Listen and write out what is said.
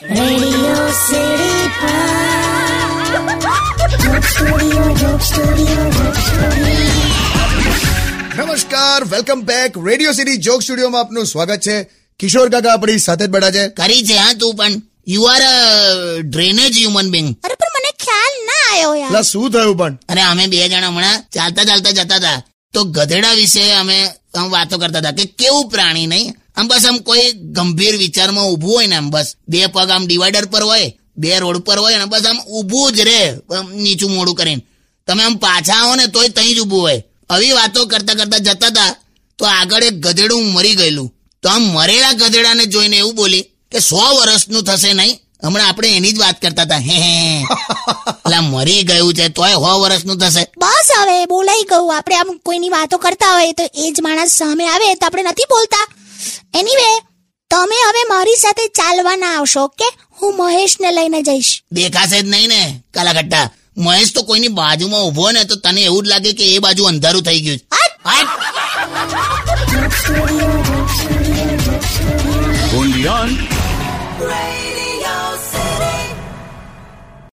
Radio city Studio. નમસ્કાર welcome back radio city joke સ્ટુડિયોમાં આપનું સ્વાગત છે. કિશોર કાકા આપણી સાથે જ બેઠા છે. કરી છે હા તું પણ. You are a drainage human being અરે પણ મને ખ્યાલ ના આવ્યો યાર. શું થયું પણ? અરે અમે બે જણા હમણાં ચાલતા ચાલતા જતા હતા. તો ગધેડા વિશે અમે વાતો કરતા હતા કે કેવું પ્રાણી નહીં? આમ બસ આમ કોઈ ગંભીર વિચારમાં ઊભું હોય ને આમ બસ. બે પગ આમ ડિવાઈડર પર હોય, બે રોડ પર હોય ને બસ આમ ઊભું જ રે નીચું મોડું કરીને. તમે આમ પાછા આવો ને તોય ત્યાં જ ઊભું હોય. આવી વાતો કરતા કરતા જતા હતા તો આગળ એક ગધેડું મરી ગયેલું. તો આમ મરેલા ગધેડાને જોઈને એવું બોલી કે સો વર્ષનું થશે નહીં હમણાં આપણે એની જ વાત કરતા હતા હે હે એટલે મરી ગયું છે તોય સો વર્ષનું થશે. બસ હવે બોલાઈ ગયું. આપણે આમ કોઈની વાતો કરતા હોય તો એ જ માણસ સામે આવે તો આપણે નથી બોલતા. એનીવે તમે હવે મારી સાથે ચાલવા ના આવશો કે હું મહેશને લઈને જઈશ. દેખાશે જ નહીં ને કાલાકટ્ટા મહેશ તો કોઈની બાજુમાં ઊભો ને તો તને એવું જ લાગે કે એ બાજુ અંધારું થઈ ગયું છે. હટ!